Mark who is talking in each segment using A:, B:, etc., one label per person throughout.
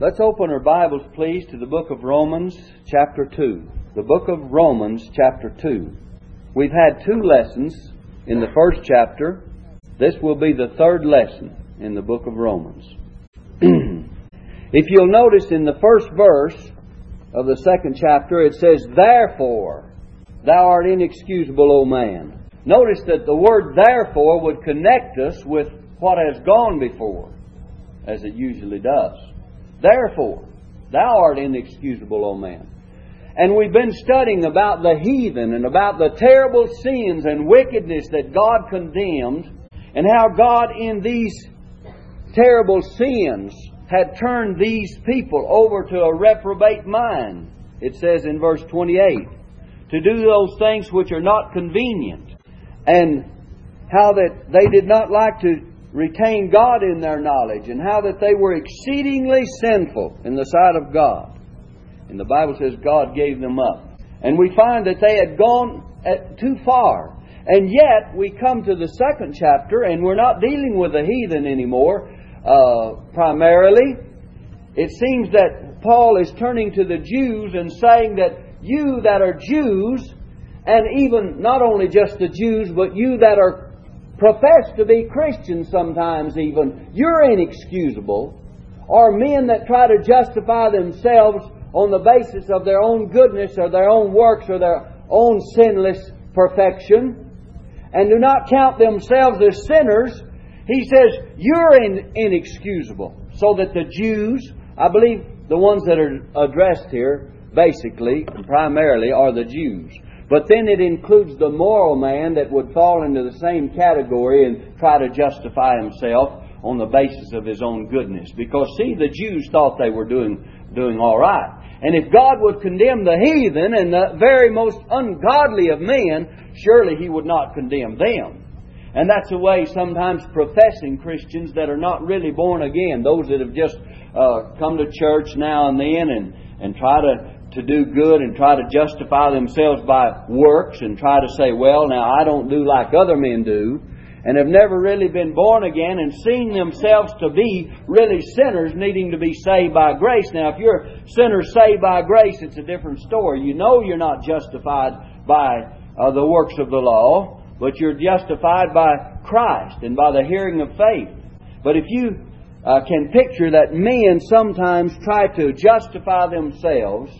A: Let's open our Bibles, please, to the book of Romans, chapter 2. The book of Romans, chapter 2. We've had two lessons in the first chapter. This will be the third lesson in the book of Romans. if you'll notice in the first verse of the second chapter, it says, Therefore, thou art inexcusable, O man. Notice that the word therefore would connect us with what has gone before, as it usually does. Therefore, thou art inexcusable, O man. And we've been studying about the heathen and about the terrible sins and wickedness that God condemned, and how God, in these terrible sins, had turned these people over to a reprobate mind. It says in verse 28 to do those things which are not convenient, and how that they did not like to retain God in their knowledge and how that they were exceedingly sinful in the sight of God. And the Bible says God gave them up. And we find that they had gone too far. And yet, we come to the second chapter, and we're not dealing with the heathen anymore, uh, primarily. It seems that Paul is turning to the Jews and saying that you that are Jews, and even not only just the Jews, but you that are profess to be Christians sometimes even, you're inexcusable, or men that try to justify themselves on the basis of their own goodness or their own works or their own sinless perfection, and do not count themselves as sinners, he says, you're in, inexcusable. So that the Jews, I believe the ones that are addressed here, basically, and primarily, are the Jews. But then it includes the moral man that would fall into the same category and try to justify himself on the basis of his own goodness. Because, see, the Jews thought they were doing, doing all right. And if God would condemn the heathen and the very most ungodly of men, surely He would not condemn them. And that's the way sometimes professing Christians that are not really born again, those that have just uh, come to church now and then and, and try to to do good and try to justify themselves by works and try to say, well, now I don't do like other men do, and have never really been born again and seen themselves to be really sinners needing to be saved by grace. Now, if you're sinners saved by grace, it's a different story. You know you're not justified by uh, the works of the law, but you're justified by Christ and by the hearing of faith. But if you uh, can picture that men sometimes try to justify themselves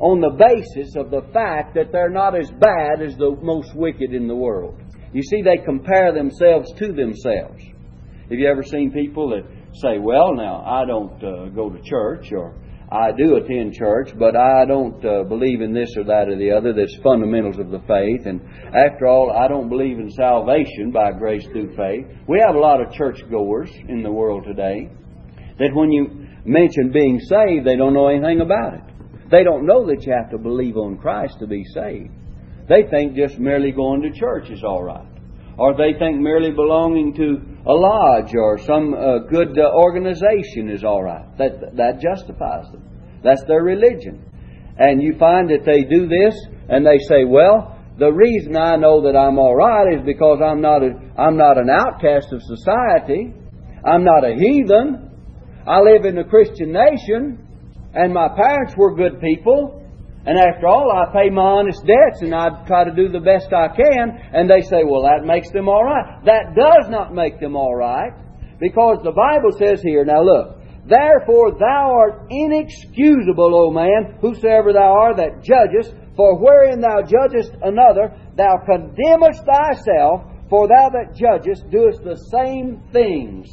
A: on the basis of the fact that they're not as bad as the most wicked in the world. You see, they compare themselves to themselves. Have you ever seen people that say, well, now, I don't uh, go to church, or I do attend church, but I don't uh, believe in this or that or the other that's fundamentals of the faith. And after all, I don't believe in salvation by grace through faith. We have a lot of churchgoers in the world today that when you mention being saved, they don't know anything about it. They don't know that you have to believe on Christ to be saved. They think just merely going to church is all right. Or they think merely belonging to a lodge or some uh, good uh, organization is all right. That, that justifies them. That's their religion. And you find that they do this and they say, well, the reason I know that I'm all right is because I'm not, a, I'm not an outcast of society. I'm not a heathen. I live in a Christian nation. And my parents were good people. And after all, I pay my honest debts and I try to do the best I can. And they say, well, that makes them all right. That does not make them all right. Because the Bible says here, now look, Therefore thou art inexcusable, O man, whosoever thou art that judgest, for wherein thou judgest another, thou condemnest thyself, for thou that judgest doest the same things.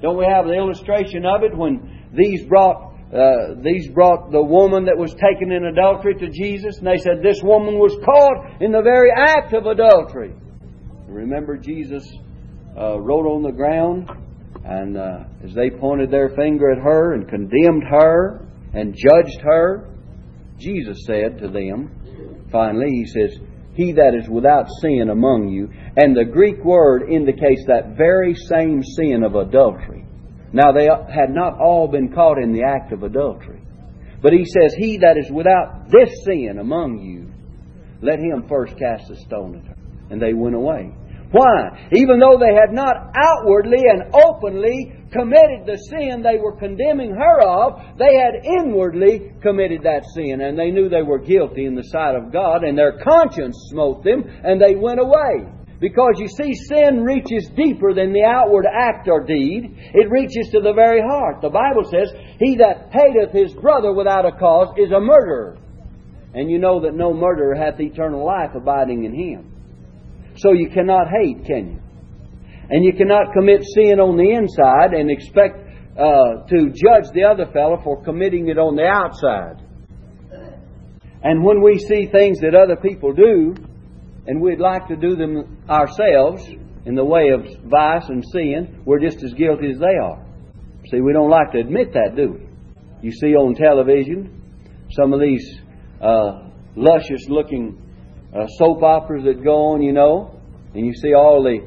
A: Don't we have the illustration of it when these brought uh, these brought the woman that was taken in adultery to Jesus, and they said, This woman was caught in the very act of adultery. Remember, Jesus uh, wrote on the ground, and uh, as they pointed their finger at her and condemned her and judged her, Jesus said to them, finally, He says, He that is without sin among you. And the Greek word indicates that very same sin of adultery. Now, they had not all been caught in the act of adultery. But he says, He that is without this sin among you, let him first cast a stone at her. And they went away. Why? Even though they had not outwardly and openly committed the sin they were condemning her of, they had inwardly committed that sin, and they knew they were guilty in the sight of God, and their conscience smote them, and they went away. Because you see, sin reaches deeper than the outward act or deed. It reaches to the very heart. The Bible says, He that hateth his brother without a cause is a murderer. And you know that no murderer hath eternal life abiding in him. So you cannot hate, can you? And you cannot commit sin on the inside and expect uh, to judge the other fellow for committing it on the outside. And when we see things that other people do, and we'd like to do them ourselves in the way of vice and sin, we're just as guilty as they are. See, we don't like to admit that, do we? You see on television some of these uh, luscious looking uh, soap operas that go on, you know, and you see all the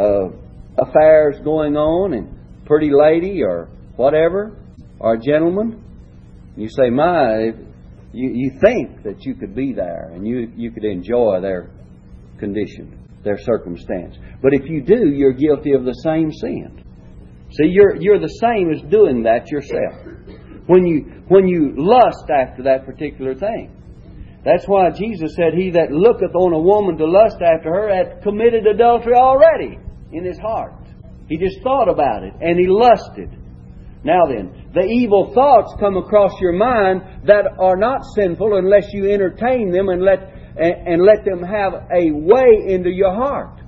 A: uh, affairs going on, and pretty lady or whatever, or gentleman. You say, my, you, you think that you could be there and you, you could enjoy their condition, their circumstance. But if you do, you're guilty of the same sin. See, you're, you're the same as doing that yourself. When you, when you lust after that particular thing. That's why Jesus said, He that looketh on a woman to lust after her hath committed adultery already in his heart. He just thought about it and he lusted. Now then, the evil thoughts come across your mind that are not sinful unless you entertain them and let, and, and let them have a way into your heart.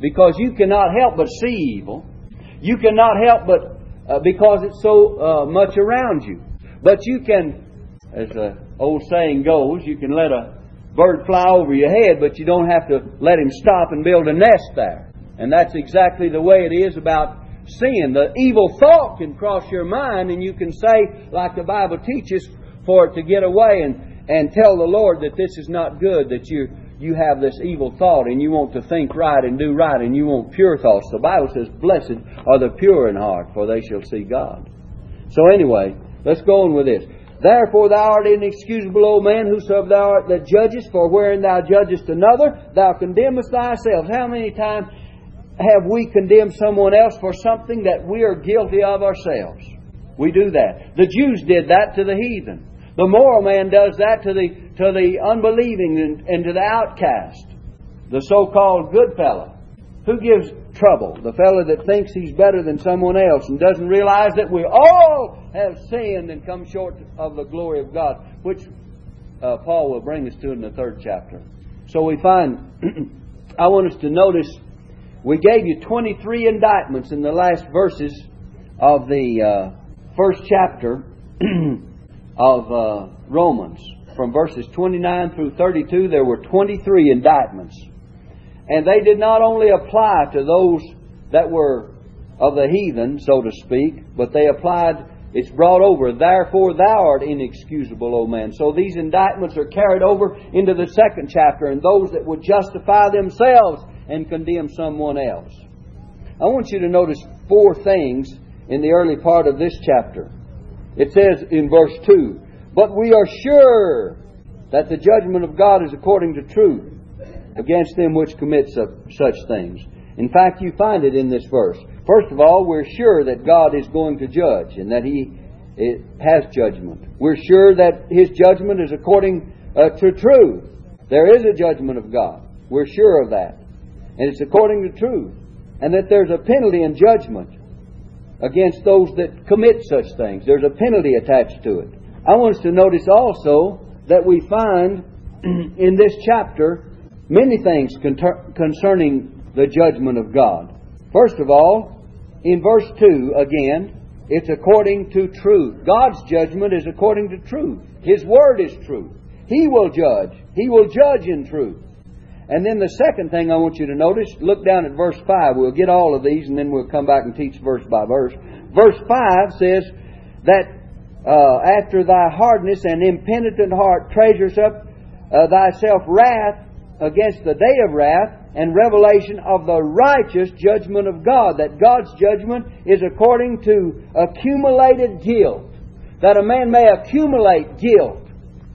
A: Because you cannot help but see evil. You cannot help but, uh, because it's so uh, much around you. But you can, as the old saying goes, you can let a bird fly over your head, but you don't have to let him stop and build a nest there. And that's exactly the way it is about sin. The evil thought can cross your mind, and you can say, like the Bible teaches, for it to get away and, and tell the Lord that this is not good, that you, you have this evil thought and you want to think right and do right and you want pure thoughts. The Bible says, Blessed are the pure in heart, for they shall see God. So, anyway, let's go on with this. Therefore thou art inexcusable, O man, whosoever thou art that judgest, for wherein thou judgest another, thou condemnest thyself. How many times have we condemned someone else for something that we are guilty of ourselves? We do that. The Jews did that to the heathen. The moral man does that to the, to the unbelieving and, and to the outcast, the so called good fellow. Who gives trouble? The fellow that thinks he's better than someone else and doesn't realize that we all have sinned and come short of the glory of God, which uh, Paul will bring us to in the third chapter. So we find, I want us to notice, we gave you 23 indictments in the last verses of the uh, first chapter of uh, Romans. From verses 29 through 32, there were 23 indictments. And they did not only apply to those that were of the heathen, so to speak, but they applied, it's brought over, therefore thou art inexcusable, O man. So these indictments are carried over into the second chapter, and those that would justify themselves and condemn someone else. I want you to notice four things in the early part of this chapter. It says in verse 2 But we are sure that the judgment of God is according to truth against them which commit such things. In fact, you find it in this verse. First of all, we're sure that God is going to judge and that He has judgment. We're sure that His judgment is according uh, to truth. There is a judgment of God. We're sure of that. And it's according to truth. And that there's a penalty and judgment against those that commit such things. There's a penalty attached to it. I want us to notice also that we find in this chapter many things concerning the judgment of God. First of all, in verse 2 again, it's according to truth. God's judgment is according to truth. His word is truth. He will judge. He will judge in truth. And then the second thing I want you to notice, look down at verse 5. We'll get all of these and then we'll come back and teach verse by verse. Verse 5 says that uh, after thy hardness and impenitent heart treasures up uh, thyself wrath against the day of wrath and revelation of the righteous judgment of God. That God's judgment is according to accumulated guilt. That a man may accumulate guilt.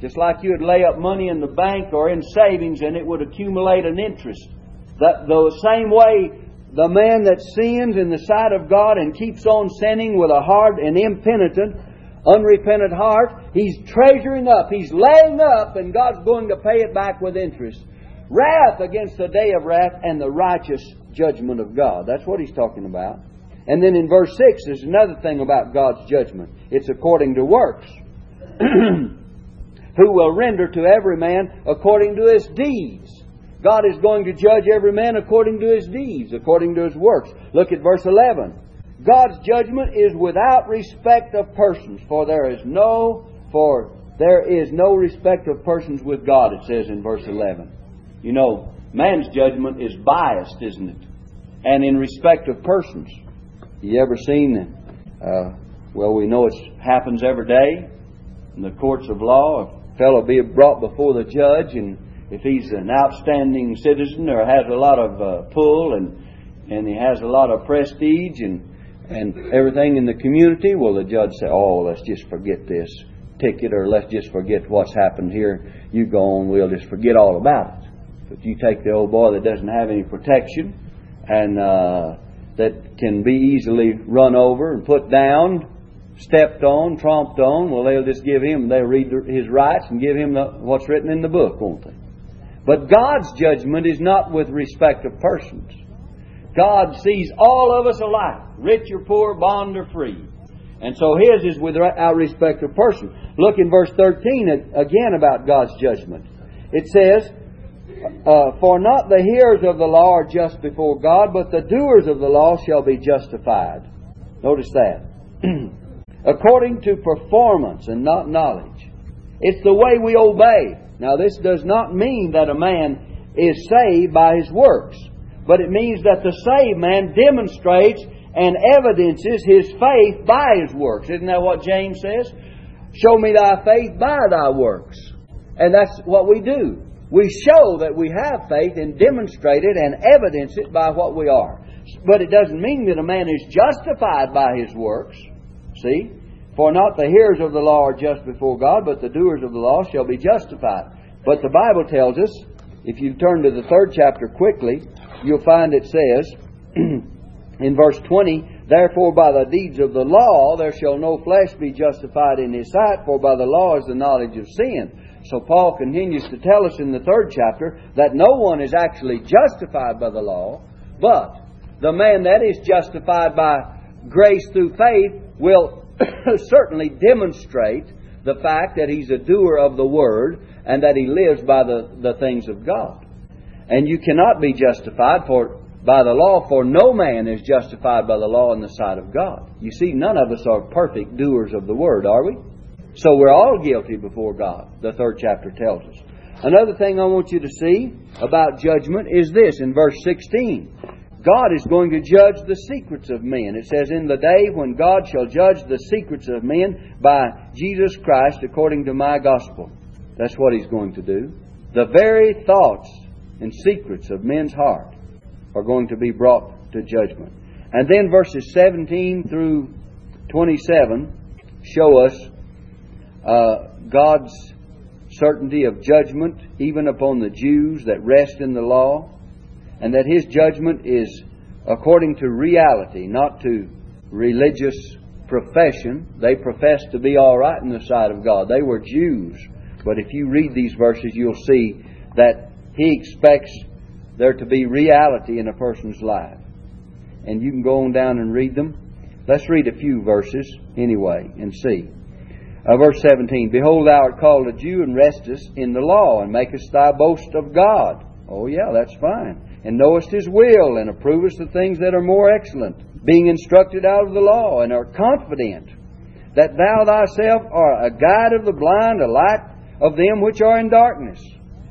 A: Just like you would lay up money in the bank or in savings and it would accumulate an interest. The, the same way the man that sins in the sight of God and keeps on sinning with a hard and impenitent, unrepentant heart, he's treasuring up, he's laying up, and God's going to pay it back with interest. Wrath against the day of wrath and the righteous judgment of God. That's what he's talking about. And then in verse 6, there's another thing about God's judgment. It's according to works. Who will render to every man according to his deeds. God is going to judge every man according to his deeds, according to his works. Look at verse 11. God's judgment is without respect of persons, for there is no for there is no respect of persons with God, it says in verse 11. You know, man's judgment is biased, isn't it? And in respect of persons. You ever seen, uh, well, we know it happens every day in the courts of law. Fellow be brought before the judge, and if he's an outstanding citizen or has a lot of uh, pull and and he has a lot of prestige and and everything in the community, will the judge say, "Oh, let's just forget this ticket, or let's just forget what's happened here. You go on, we'll just forget all about it." But you take the old boy that doesn't have any protection and uh, that can be easily run over and put down, stepped on, tromped on. Well, they'll just give him, they'll read his rights and give him the, what's written in the book, won't they? But God's judgment is not with respect of persons. God sees all of us alike, rich or poor, bond or free. And so His is without respect of person. Look in verse 13 again about God's judgment. It says, uh, For not the hearers of the law are just before God, but the doers of the law shall be justified. Notice that. According to performance and not knowledge. It's the way we obey. Now, this does not mean that a man is saved by his works, but it means that the saved man demonstrates and evidences his faith by his works. Isn't that what James says? Show me thy faith by thy works. And that's what we do. We show that we have faith and demonstrate it and evidence it by what we are. But it doesn't mean that a man is justified by his works. See? For not the hearers of the law are just before God, but the doers of the law shall be justified. But the Bible tells us, if you turn to the third chapter quickly, you'll find it says in verse 20, Therefore by the deeds of the law there shall no flesh be justified in his sight, for by the law is the knowledge of sin. So Paul continues to tell us in the third chapter that no one is actually justified by the law, but the man that is justified by grace through faith will certainly demonstrate the fact that he's a doer of the word and that he lives by the, the things of God. And you cannot be justified for by the law, for no man is justified by the law in the sight of God. You see, none of us are perfect doers of the word, are we? So we're all guilty before God, the third chapter tells us. Another thing I want you to see about judgment is this in verse 16. God is going to judge the secrets of men. It says, In the day when God shall judge the secrets of men by Jesus Christ according to my gospel. That's what He's going to do. The very thoughts and secrets of men's heart are going to be brought to judgment. And then verses 17 through 27 show us uh, God's certainty of judgment even upon the Jews that rest in the law and that his judgment is according to reality, not to religious profession. They professed to be all right in the sight of God. They were Jews. But if you read these verses, you'll see that he expects there to be reality in a person's life. And you can go on down and read them. Let's read a few verses anyway and see. Uh, verse 17 Behold, thou art called a Jew and restest in the law, and makest thy boast of God. Oh, yeah, that's fine and knowest his will, and approvest the things that are more excellent, being instructed out of the law, and are confident that thou thyself art a guide of the blind, a light of them which are in darkness,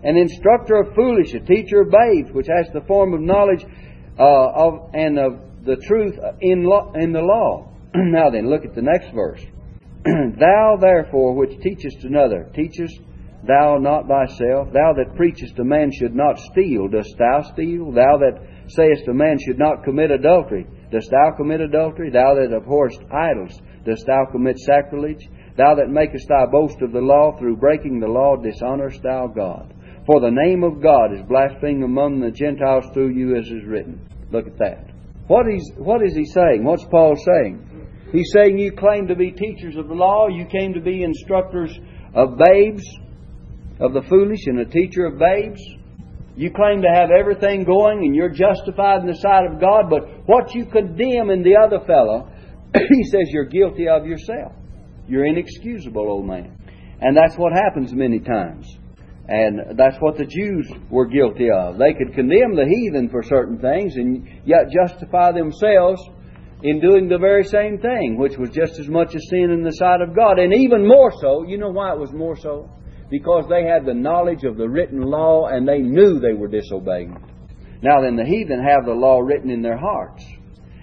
A: an instructor of foolish, a teacher of babes, which has the form of knowledge uh, of and of the truth in, lo- in the law. now then, look at the next verse. thou therefore which teachest another, teachest thou not thyself? Thou that preachest a man should not steal, dost thou steal? Thou that sayest a man should not commit adultery, dost thou commit adultery? Thou that abhorrest idols, dost thou commit sacrilege? Thou that makest thy boast of the law, through breaking the law dishonorest thou God. For the name of God is blasphemed among the Gentiles through you, as is written. Look at that. What is, what is he saying? What's Paul saying? He's saying you claim to be teachers of the law, you came to be instructors of babes, of the foolish, and a teacher of babes. You claim to have everything going and you're justified in the sight of God, but what you condemn in the other fellow, he says you're guilty of yourself. You're inexcusable, old man. And that's what happens many times. And that's what the Jews were guilty of. They could condemn the heathen for certain things and yet justify themselves in doing the very same thing, which was just as much a sin in the sight of God. And even more so, you know why it was more so? Because they had the knowledge of the written law and they knew they were disobeying Now then, the heathen have the law written in their hearts.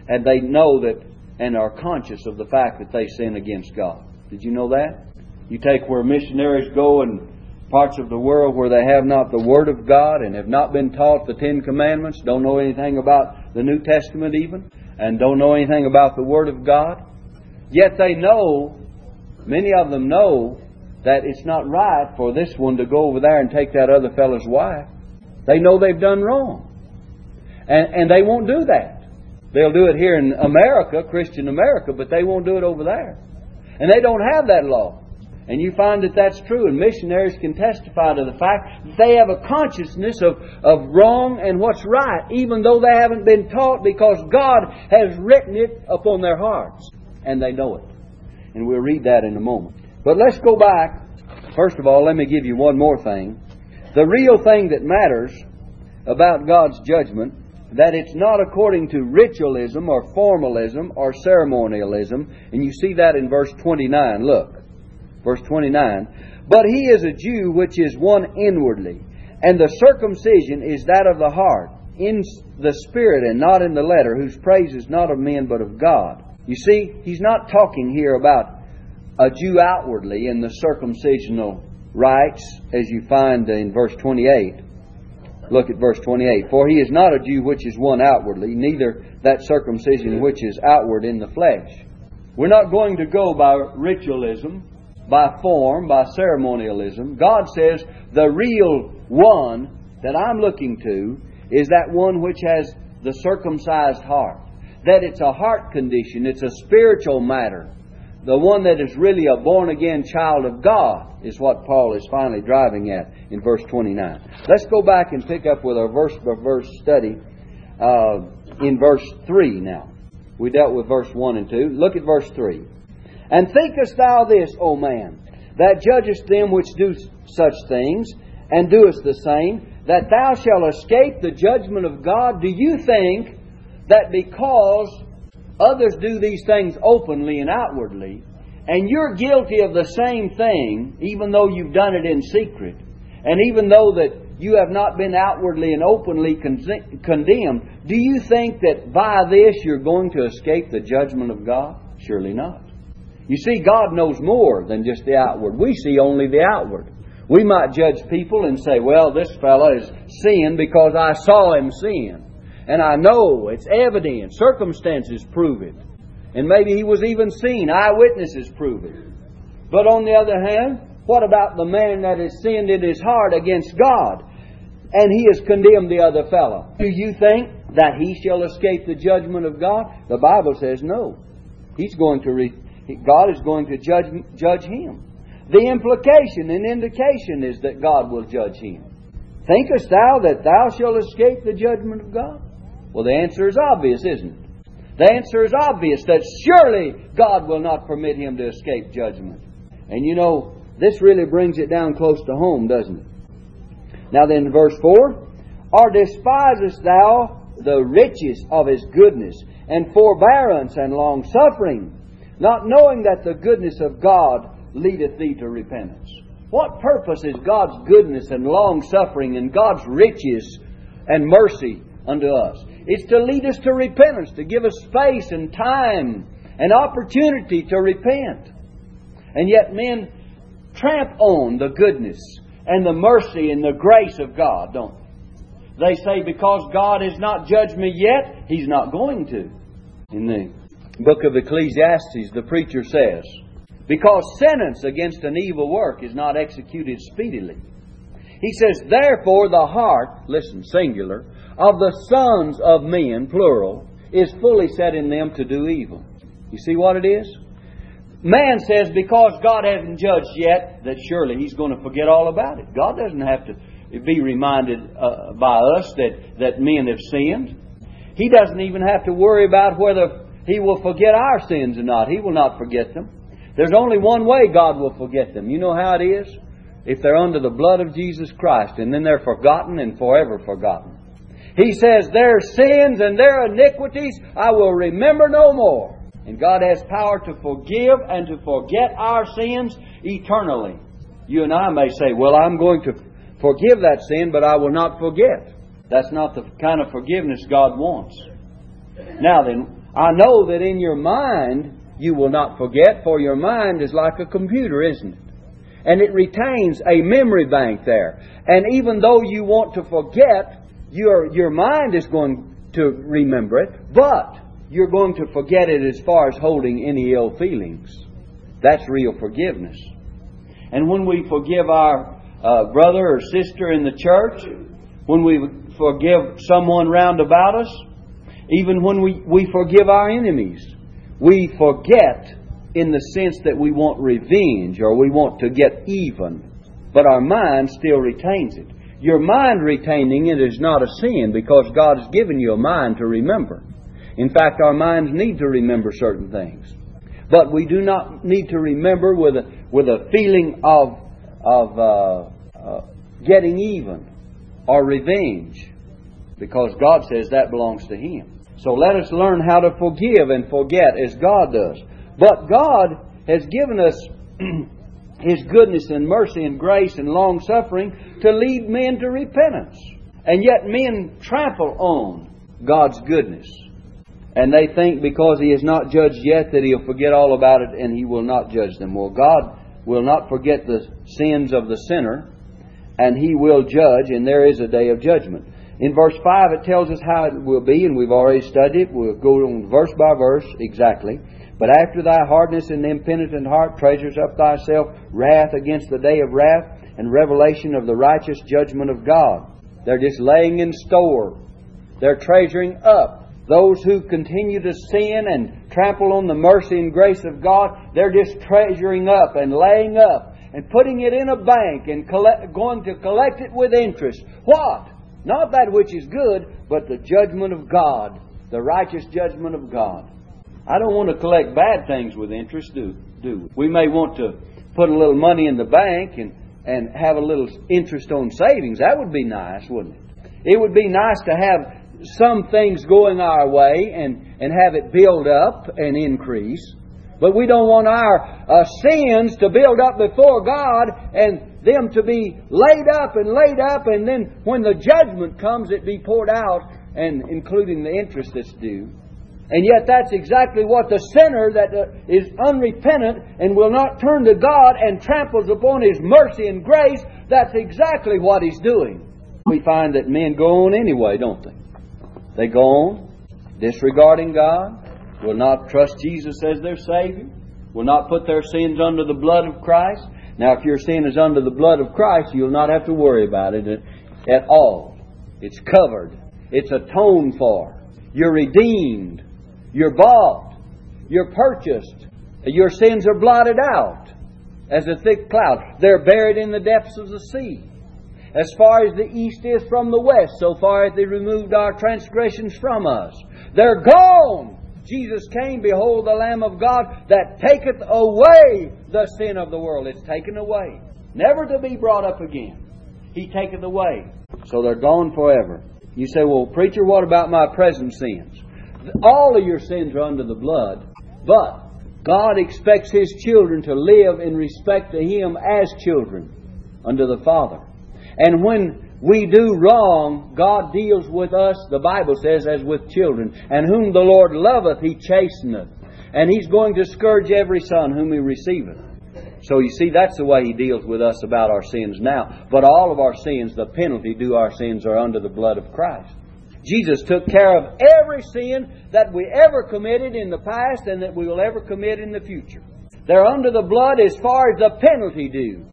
A: And they know that and are conscious of the fact that they sin against God. Did you know that? You take where missionaries go in parts of the world where they have not the Word of God and have not been taught the Ten Commandments, don't know anything about the New Testament even, and don't know anything about the Word of God. Yet they know, many of them know, that it's not right for this one to go over there and take that other fellow's wife. They know they've done wrong. And, and they won't do that. They'll do it here in America, Christian America, but they won't do it over there. And they don't have that law. And you find that that's true, and missionaries can testify to the fact that they have a consciousness of, of wrong and what's right, even though they haven't been taught because God has written it upon their hearts. And they know it. And we'll read that in a moment. But let's go back. First of all, let me give you one more thing. The real thing that matters about God's judgment that it's not according to ritualism or formalism or ceremonialism. And you see that in verse 29. Look, verse 29. But he is a Jew which is one inwardly, and the circumcision is that of the heart, in the spirit and not in the letter, whose praise is not of men but of God. You see, he's not talking here about a Jew outwardly in the circumcisional rites, as you find in verse 28. Look at verse 28. For he is not a Jew which is one outwardly, neither that circumcision which is outward in the flesh. We're not going to go by ritualism, by form, by ceremonialism. God says the real one that I'm looking to is that one which has the circumcised heart. That it's a heart condition, it's a spiritual matter the one that is really a born again child of God is what Paul is finally driving at in verse 29. Let's go back and pick up with our verse by verse study uh, in verse 3 now. We dealt with verse 1 and 2. Look at verse 3. And thinkest thou this, O man, that judgest them which do such things, and doest the same, that thou shalt escape the judgment of God? Do you think that because Others do these things openly and outwardly, and you're guilty of the same thing, even though you've done it in secret, and even though that you have not been outwardly and openly con- condemned, do you think that by this you're going to escape the judgment of God? Surely not. You see, God knows more than just the outward. We see only the outward. We might judge people and say, well, this fellow is sin because I saw him sin. And I know it's evident. Circumstances prove it. And maybe he was even seen. Eyewitnesses prove it. But on the other hand, what about the man that has sinned in his heart against God? And he has condemned the other fellow. Do you think that he shall escape the judgment of God? The Bible says no. He's going to re- God is going to judge, judge him. The implication and indication is that God will judge him. Thinkest thou that thou shalt escape the judgment of God? Well, the answer is obvious, isn't it? The answer is obvious that surely God will not permit him to escape judgment. And you know, this really brings it down close to home, doesn't it? Now then, verse 4 Or despisest thou the riches of his goodness, and forbearance and long suffering, not knowing that the goodness of God leadeth thee to repentance? What purpose is God's goodness and long suffering and God's riches and mercy unto us? It's to lead us to repentance, to give us space and time and opportunity to repent. And yet men tramp on the goodness and the mercy and the grace of God, don't they? They say because God has not judged me yet, He's not going to. In the book of Ecclesiastes, the preacher says, Because sentence against an evil work is not executed speedily, He says, Therefore the heart, listen, singular, of the sons of men, plural, is fully set in them to do evil. You see what it is? Man says because God hasn't judged yet that surely He's going to forget all about it. God doesn't have to be reminded uh, by us that, that men have sinned. He doesn't even have to worry about whether He will forget our sins or not. He will not forget them. There's only one way God will forget them. You know how it is? If they're under the blood of Jesus Christ, and then they're forgotten and forever forgotten. He says, Their sins and their iniquities I will remember no more. And God has power to forgive and to forget our sins eternally. You and I may say, Well, I'm going to forgive that sin, but I will not forget. That's not the kind of forgiveness God wants. Now then, I know that in your mind you will not forget, for your mind is like a computer, isn't it? And it retains a memory bank there. And even though you want to forget, your, your mind is going to remember it, but you're going to forget it as far as holding any ill feelings. That's real forgiveness. And when we forgive our uh, brother or sister in the church, when we forgive someone round about us, even when we, we forgive our enemies, we forget in the sense that we want revenge or we want to get even, but our mind still retains it. Your mind retaining it is not a sin because God has given you a mind to remember. In fact, our minds need to remember certain things. But we do not need to remember with a, with a feeling of of uh, uh, getting even or revenge because God says that belongs to Him. So let us learn how to forgive and forget as God does. But God has given us His goodness and mercy and grace and long suffering to lead men to repentance. And yet men trample on God's goodness. And they think because He has not judged yet that He'll forget all about it and He will not judge them. Well, God will not forget the sins of the sinner, and he will judge, and there is a day of judgment. In verse 5, it tells us how it will be, and we've already studied it. We'll go on verse by verse exactly. But after thy hardness and impenitent heart treasures up thyself wrath against the day of wrath and revelation of the righteous judgment of God. They're just laying in store. They're treasuring up those who continue to sin and trample on the mercy and grace of God, they're just treasuring up and laying up and putting it in a bank and collect, going to collect it with interest. What? Not that which is good, but the judgment of God, the righteous judgment of God. I don't want to collect bad things with interest, do, do we? may want to put a little money in the bank and, and have a little interest on savings. That would be nice, wouldn't it? It would be nice to have some things going our way and, and have it build up and increase. But we don't want our uh, sins to build up before God and them to be laid up and laid up, and then when the judgment comes, it be poured out, and including the interest that's due. And yet, that's exactly what the sinner that uh, unrepentant and will not turn to God and tramples upon His mercy and grace, that's exactly what he's doing. We find that men go on anyway, don't they? They go on, disregarding God, will not trust Jesus as their Savior, will not put their sins under the blood of Christ. Now, if your sin is under the blood of Christ, you'll not have to worry about it at all. It's covered, it's atoned for. You're redeemed, you're bought, you're purchased. Your sins are blotted out as a thick cloud. They're buried in the depths of the sea. As far as the east is from the west, so far as they removed our transgressions from us. They're gone. Jesus came, behold the Lamb of God that taketh away the sin of the world. It's taken away. Never to be brought up again. He taketh away. So they're gone forever. You say, well, preacher, what about my present sins? All of your sins are under the blood, but God expects His children to live in respect to Him as children under the Father. And when we do wrong, God deals with us, the Bible says, as with children. And whom the Lord loveth, He chasteneth. And He's going to scourge every son whom He receiveth. So you see, that's the way He deals with us about our sins now. But all of our sins, the penalty due our sins, are under the blood of Christ. Jesus took care of every sin that we ever committed in the past and that we will ever commit in the future. They're under the blood as far as the penalty due.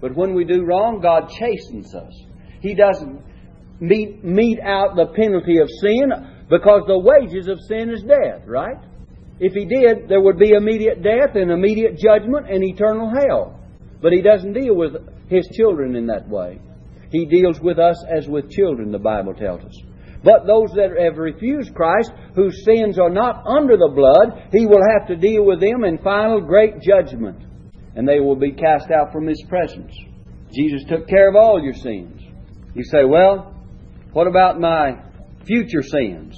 A: But when we do wrong, God chastens us. He doesn't meet, mete out the penalty of sin because the wages of sin is death, right? If He did, there would be immediate death and immediate judgment and eternal hell. But He doesn't deal with His children in that way. He deals with us as with children, the Bible tells us. But those that have refused Christ, whose sins are not under the blood, He will have to deal with them in final great judgment. And they will be cast out from His presence. Jesus took care of all your sins. You say, well, what about my future sins?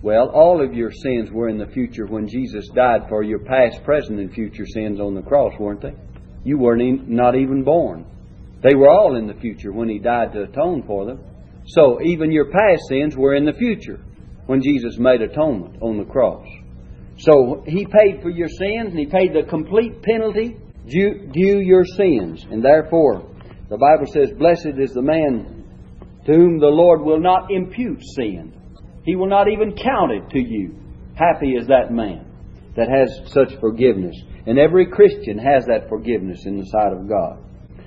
A: Well, all of your sins were in the future when Jesus died for your past, present, and future sins on the cross, weren't they? You weren't not even born. They were all in the future when He died to atone for them. So even your past sins were in the future when Jesus made atonement on the cross. So He paid for your sins and He paid the complete penalty due, due your sins. And therefore, the Bible says, Blessed is the man to whom the Lord will not impute sin. He will not even count it to you. Happy is that man that has such forgiveness. And every Christian has that forgiveness in the sight of God.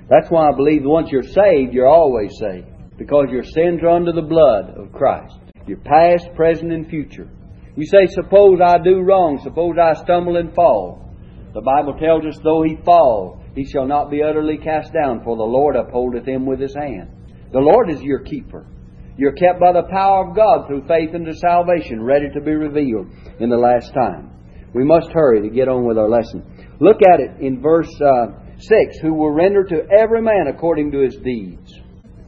A: That's why I believe once you're saved, you're always saved because your sins are under the blood of Christ. Your past, present, and future. You say, Suppose I do wrong, suppose I stumble and fall. The Bible tells us, Though he fall, he shall not be utterly cast down, for the Lord upholdeth him with his hand. The Lord is your keeper. You're kept by the power of God through faith unto salvation, ready to be revealed in the last time. We must hurry to get on with our lesson. Look at it in verse uh, 6 Who will render to every man according to his deeds.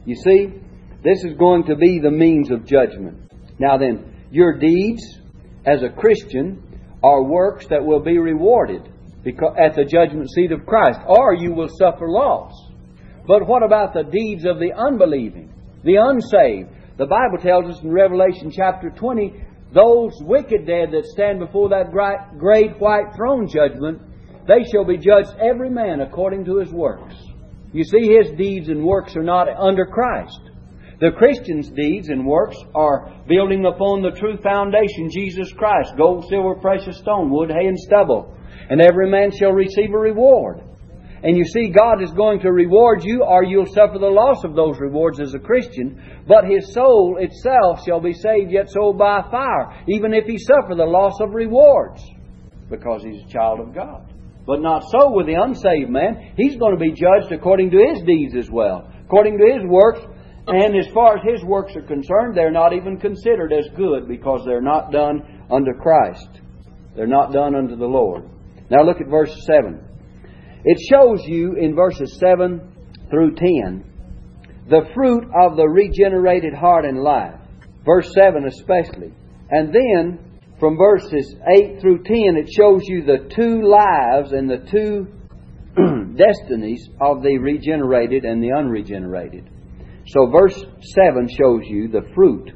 A: You see, this is going to be the means of judgment. Now then, your deeds as a Christian are works that will be rewarded at the judgment seat of Christ, or you will suffer loss. But what about the deeds of the unbelieving, the unsaved? The Bible tells us in Revelation chapter 20, those wicked dead that stand before that great white throne judgment, they shall be judged every man according to his works. You see, his deeds and works are not under Christ. The Christian's deeds and works are building upon the true foundation, Jesus Christ, gold, silver, precious stone, wood, hay, and stubble. And every man shall receive a reward. And you see, God is going to reward you, or you'll suffer the loss of those rewards as a Christian. But his soul itself shall be saved, yet so by fire, even if he suffer the loss of rewards, because he's a child of God. But not so with the unsaved man. He's going to be judged according to his deeds as well, according to his works. And as far as his works are concerned, they're not even considered as good because they're not done unto Christ. They're not done unto the Lord. Now look at verse 7. It shows you in verses 7 through 10 the fruit of the regenerated heart and life. Verse 7 especially. And then from verses 8 through 10, it shows you the two lives and the two destinies of the regenerated and the unregenerated. So, verse 7 shows you the fruit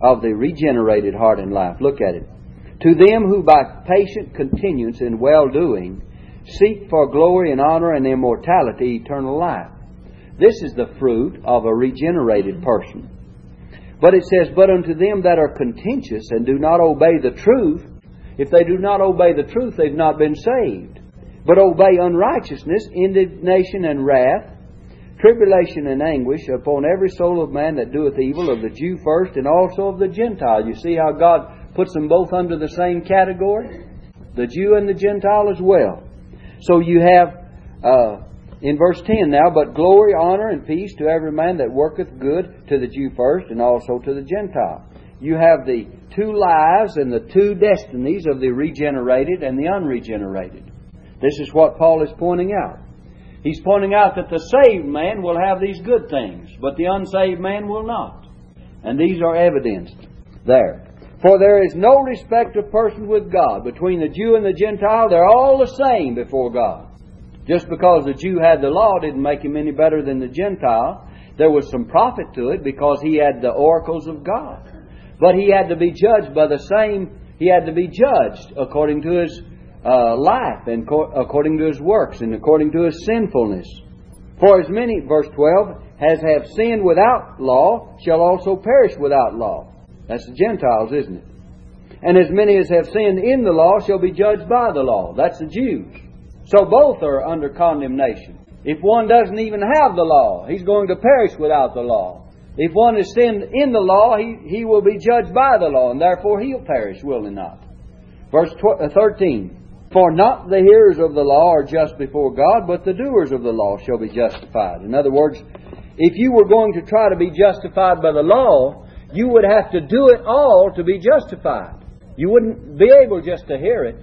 A: of the regenerated heart and life. Look at it. To them who by patient continuance in well doing seek for glory and honor and immortality, eternal life. This is the fruit of a regenerated person. But it says, But unto them that are contentious and do not obey the truth, if they do not obey the truth, they've not been saved. But obey unrighteousness, indignation and wrath, tribulation and anguish upon every soul of man that doeth evil, of the Jew first and also of the Gentile. You see how God puts them both under the same category? The Jew and the Gentile as well. So you have uh, in verse 10 now, but glory, honor, and peace to every man that worketh good, to the Jew first, and also to the Gentile. You have the two lives and the two destinies of the regenerated and the unregenerated. This is what Paul is pointing out. He's pointing out that the saved man will have these good things, but the unsaved man will not. And these are evidenced there. For there is no respect of person with God. Between the Jew and the Gentile, they're all the same before God. Just because the Jew had the law didn't make him any better than the Gentile. There was some profit to it because he had the oracles of God. But he had to be judged by the same, he had to be judged according to his uh, life and co- according to his works and according to his sinfulness. For as many, verse 12, as have sinned without law shall also perish without law. That's the Gentiles, isn't it? And as many as have sinned in the law shall be judged by the law. That's the Jews. So both are under condemnation. If one doesn't even have the law, he's going to perish without the law. If one is sinned in the law, he, he will be judged by the law, and therefore he'll perish, will he not? Verse 13 For not the hearers of the law are just before God, but the doers of the law shall be justified. In other words, if you were going to try to be justified by the law, you would have to do it all to be justified. You wouldn't be able just to hear it.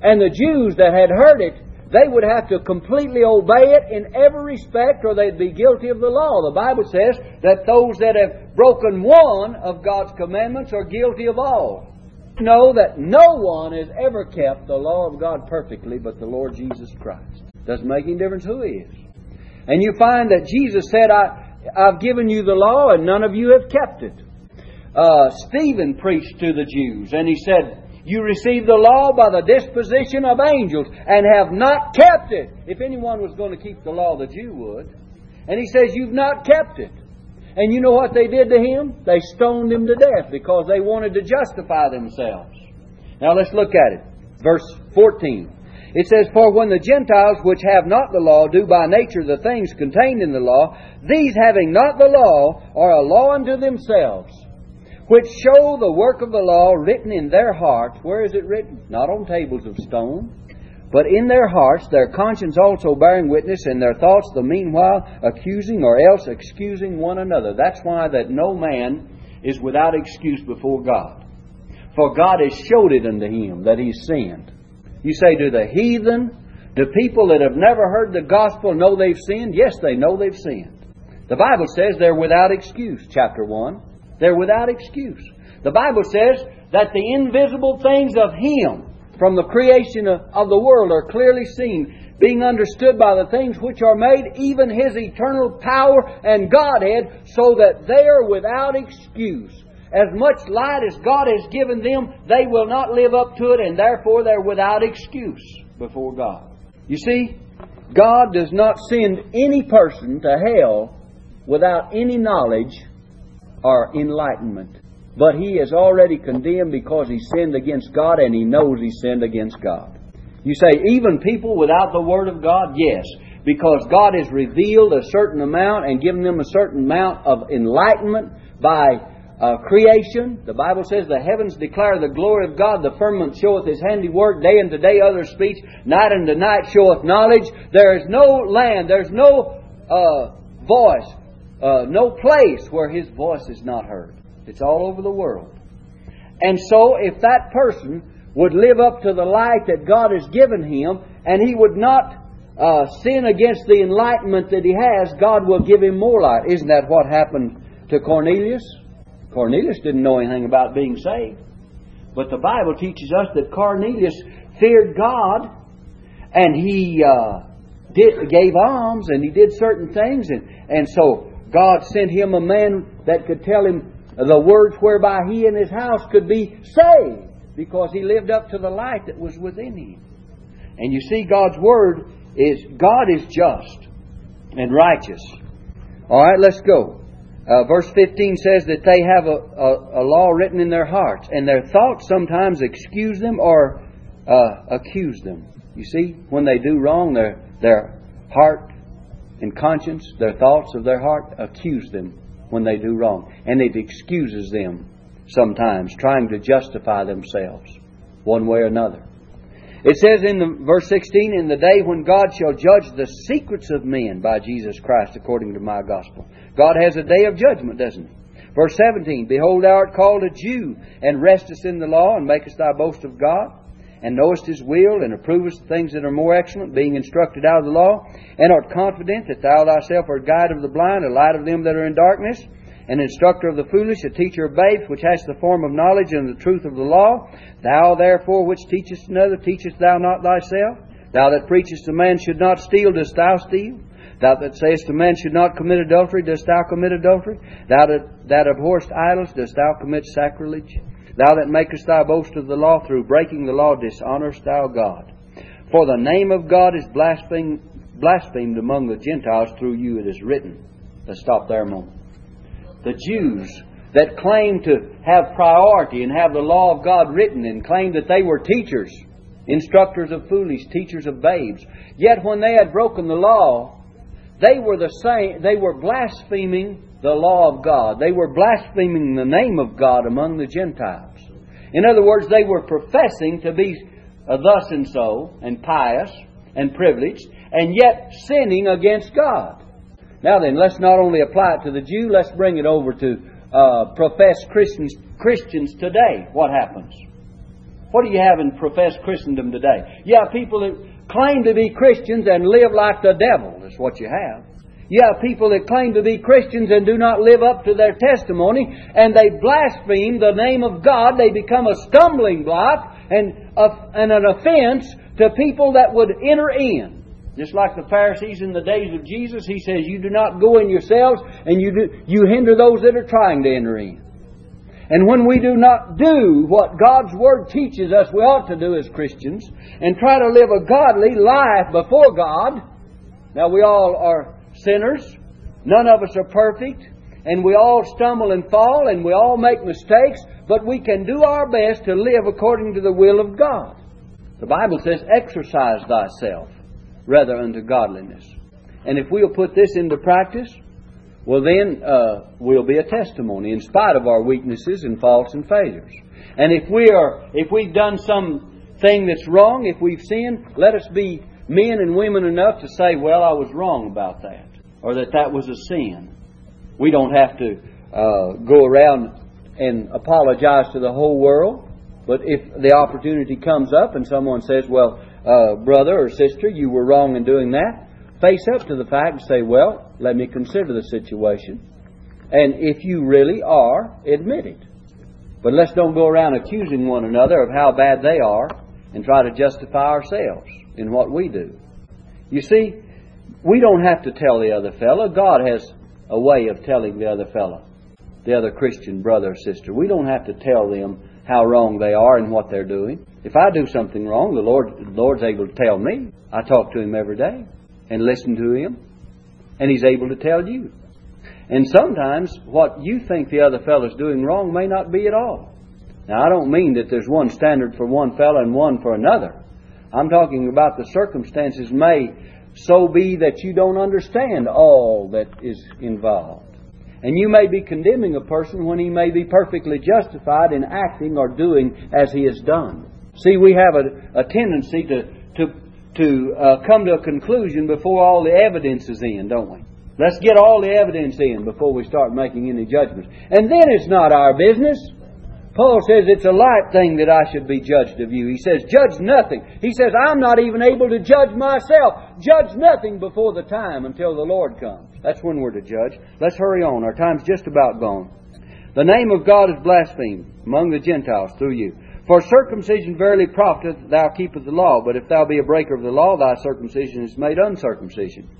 A: And the Jews that had heard it, they would have to completely obey it in every respect or they'd be guilty of the law. The Bible says that those that have broken one of God's commandments are guilty of all. Know that no one has ever kept the law of God perfectly but the Lord Jesus Christ. Doesn't make any difference who he is. And you find that Jesus said, I, I've given you the law and none of you have kept it. Uh, Stephen preached to the Jews and he said, you received the law by the disposition of angels and have not kept it. If anyone was going to keep the law, the Jew would. And he says, You've not kept it. And you know what they did to him? They stoned him to death because they wanted to justify themselves. Now let's look at it. Verse 14. It says, For when the Gentiles which have not the law do by nature the things contained in the law, these having not the law are a law unto themselves, which show the work of the law written in their hearts. Where is it written? Not on tables of stone, but in their hearts, their conscience also bearing witness, and their thoughts the meanwhile accusing or else excusing one another. That's why that no man is without excuse before God. For God has showed it unto him that he's sinned. You say, do the heathen, do people that have never heard the gospel know they've sinned? Yes, they know they've sinned. The Bible says they're without excuse, chapter 1. They're without excuse. The Bible says that the invisible things of Him from the creation of the world are clearly seen, being understood by the things which are made, even His eternal power and Godhead, so that they are without excuse. As much light as God has given them, they will not live up to it, and therefore they're without excuse before God. You see, God does not send any person to hell without any knowledge or enlightenment. But he is already condemned because he sinned against God and he knows he sinned against God. You say, even people without the Word of God? Yes, because God has revealed a certain amount and given them a certain amount of enlightenment by uh, creation. The Bible says the heavens declare the glory of God, the firmament showeth his handiwork, day unto day other speech, night unto night showeth knowledge. There is no land, there's no uh, voice uh, no place where his voice is not heard. It's all over the world. And so, if that person would live up to the light that God has given him, and he would not uh, sin against the enlightenment that he has, God will give him more light. Isn't that what happened to Cornelius? Cornelius didn't know anything about being saved. But the Bible teaches us that Cornelius feared God, and he uh, did, gave alms, and he did certain things, and, and so God sent him a man that could tell him the words whereby he and his house could be saved because he lived up to the light that was within him. And you see, God's Word is God is just and righteous. All right, let's go. Uh, verse 15 says that they have a, a, a, law written in their hearts, and their thoughts sometimes excuse them or uh, accuse them. You see, when they do wrong, their, their heart and conscience, their thoughts of their heart accuse them when they do wrong. And it excuses them sometimes, trying to justify themselves one way or another. It says in the, verse 16, In the day when God shall judge the secrets of men by Jesus Christ, according to my gospel. God has a day of judgment, doesn't he? Verse 17, Behold, thou art called a Jew, and restest in the law, and makest thy boast of God and knowest his will, and approvest things that are more excellent, being instructed out of the law, and art confident that thou thyself art guide of the blind, a light of them that are in darkness, an instructor of the foolish, a teacher of babes, which hast the form of knowledge and the truth of the law. Thou therefore which teachest another, teachest thou not thyself? Thou that preachest a man should not steal, dost thou steal? Thou that sayest a man should not commit adultery, dost thou commit adultery? Thou that, that abhorrest idols, dost thou commit sacrilege? Thou that makest thy boast of the law through breaking the law, dishonorest thou God. For the name of God is blasphemed, blasphemed among the Gentiles through you, it is written. Let's stop there a moment. The Jews that claimed to have priority and have the law of God written and claimed that they were teachers, instructors of foolish, teachers of babes. Yet when they had broken the law, they were the same, they were blaspheming the law of God. They were blaspheming the name of God among the Gentiles. In other words, they were professing to be uh, thus and so, and pious, and privileged, and yet sinning against God. Now then, let's not only apply it to the Jew, let's bring it over to uh, professed Christians, Christians today. What happens? What do you have in professed Christendom today? Have people that claim to be Christians and live like the devil. That's what you have. Have people that claim to be Christians and do not live up to their testimony, and they blaspheme the name of God. They become a stumbling block and, and an offense to people that would enter in. Just like the Pharisees in the days of Jesus, he says, You do not go in yourselves, and you, do, you hinder those that are trying to enter in. And when we do not do what God's Word teaches us we ought to do as Christians, and try to live a godly life before God, now we all are sinners, none of us are perfect, and we all stumble and fall, and we all make mistakes, but we can do our best to live according to the will of God. The Bible says, exercise thyself rather unto godliness. And if we'll put this into practice, well, then uh, we'll be a testimony in spite of our weaknesses and faults and failures. And if we are, if we've done something that's wrong, if we've sinned, let us be men and women enough to say, "Well, I was wrong about that," or that that was a sin. We don't have to uh, go around and apologize to the whole world. But if the opportunity comes up and someone says, "Well, uh, brother or sister, you were wrong in doing that," face up to the fact and say, well, let me consider the situation. And if you really are, admit it. But let's don't go around accusing one another of how bad they are and try to justify ourselves in what we do. You see, we don't have to tell the other fellow. God has a way of telling the other fellow, the other Christian brother or sister. We don't have to tell them how wrong they are and what they're doing. If I do something wrong, the Lord, the Lord's able to tell me. I talk to Him every day and listen to him, and he's able to tell you. And sometimes what you think the other fellow's doing wrong may not be at all. Now, I don't mean that there's one standard for one fellow and one for another. I'm talking about the circumstances may so be that you don't understand all that is involved. And you may be condemning a person when he may be perfectly justified in acting or doing as he has done. See, we have a, a tendency to, to to uh, come to a conclusion before all the evidence is in, don't we? Let's get all the evidence in before we start making any judgments. And then it's not our business. Paul says it's a light thing that I should be judged of you. He says, judge nothing. He says, I'm not even able to judge myself. Judge nothing before the time until the Lord comes. That's when we're to judge. Let's hurry on. Our time's just about gone. The name of God is blasphemed among the Gentiles through you. For circumcision verily profiteth, thou keepest the law. But if thou be a breaker of the law, thy circumcision is made uncircumcision.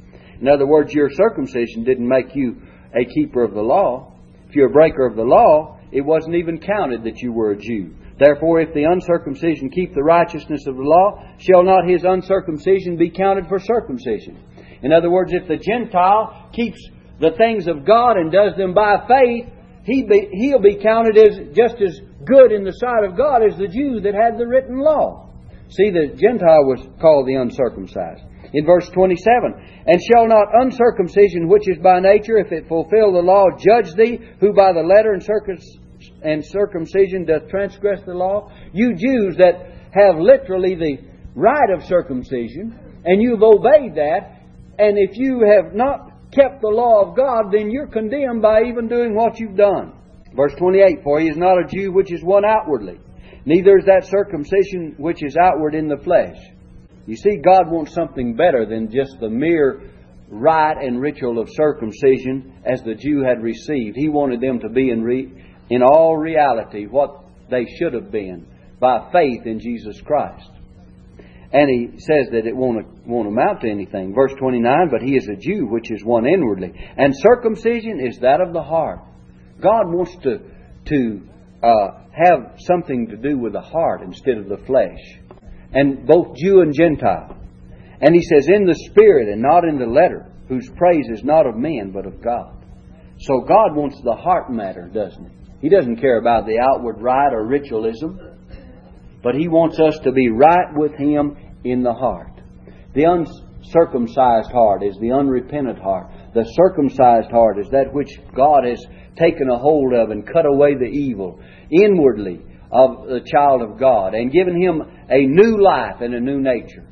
A: In other words, your circumcision didn't make you a keeper of the law. If you're a breaker of the law, it wasn't even counted that you were a Jew. Therefore, if the uncircumcision keep the righteousness of the law, shall not his uncircumcision be counted for circumcision? In other words, if the Gentile keeps the things of God and does them by faith, he be, he'll be counted as just as good in the sight of God as the Jew that had the written law. See, the Gentile was called the uncircumcised. In verse 27, And shall not uncircumcision, which is by nature, if it fulfill the law, judge thee, who by the letter and, and circumcision doth transgress the law? You Jews that have literally the right of circumcision, and you've obeyed that, and if you have not kept the law of God, then you're condemned by even doing what you've done. Verse 28 For he is not a Jew which is one outwardly, neither is that circumcision which is outward in the flesh. You see, God wants something better than just the mere rite and ritual of circumcision as the Jew had received. He wanted them to be in, re- in all reality what they should have been by faith in Jesus Christ. And he says that it won't, won't amount to anything. Verse 29 But he is a Jew, which is one inwardly. And circumcision is that of the heart. God wants to, to uh, have something to do with the heart instead of the flesh. And both Jew and Gentile. And he says, In the spirit and not in the letter, whose praise is not of men, but of God. So God wants the heart matter, doesn't he? He doesn't care about the outward rite or ritualism, but he wants us to be right with him in the heart. The uncircumcised heart is the unrepentant heart. The circumcised heart is that which God has taken a hold of and cut away the evil inwardly of the child of God and given him a new life and a new nature.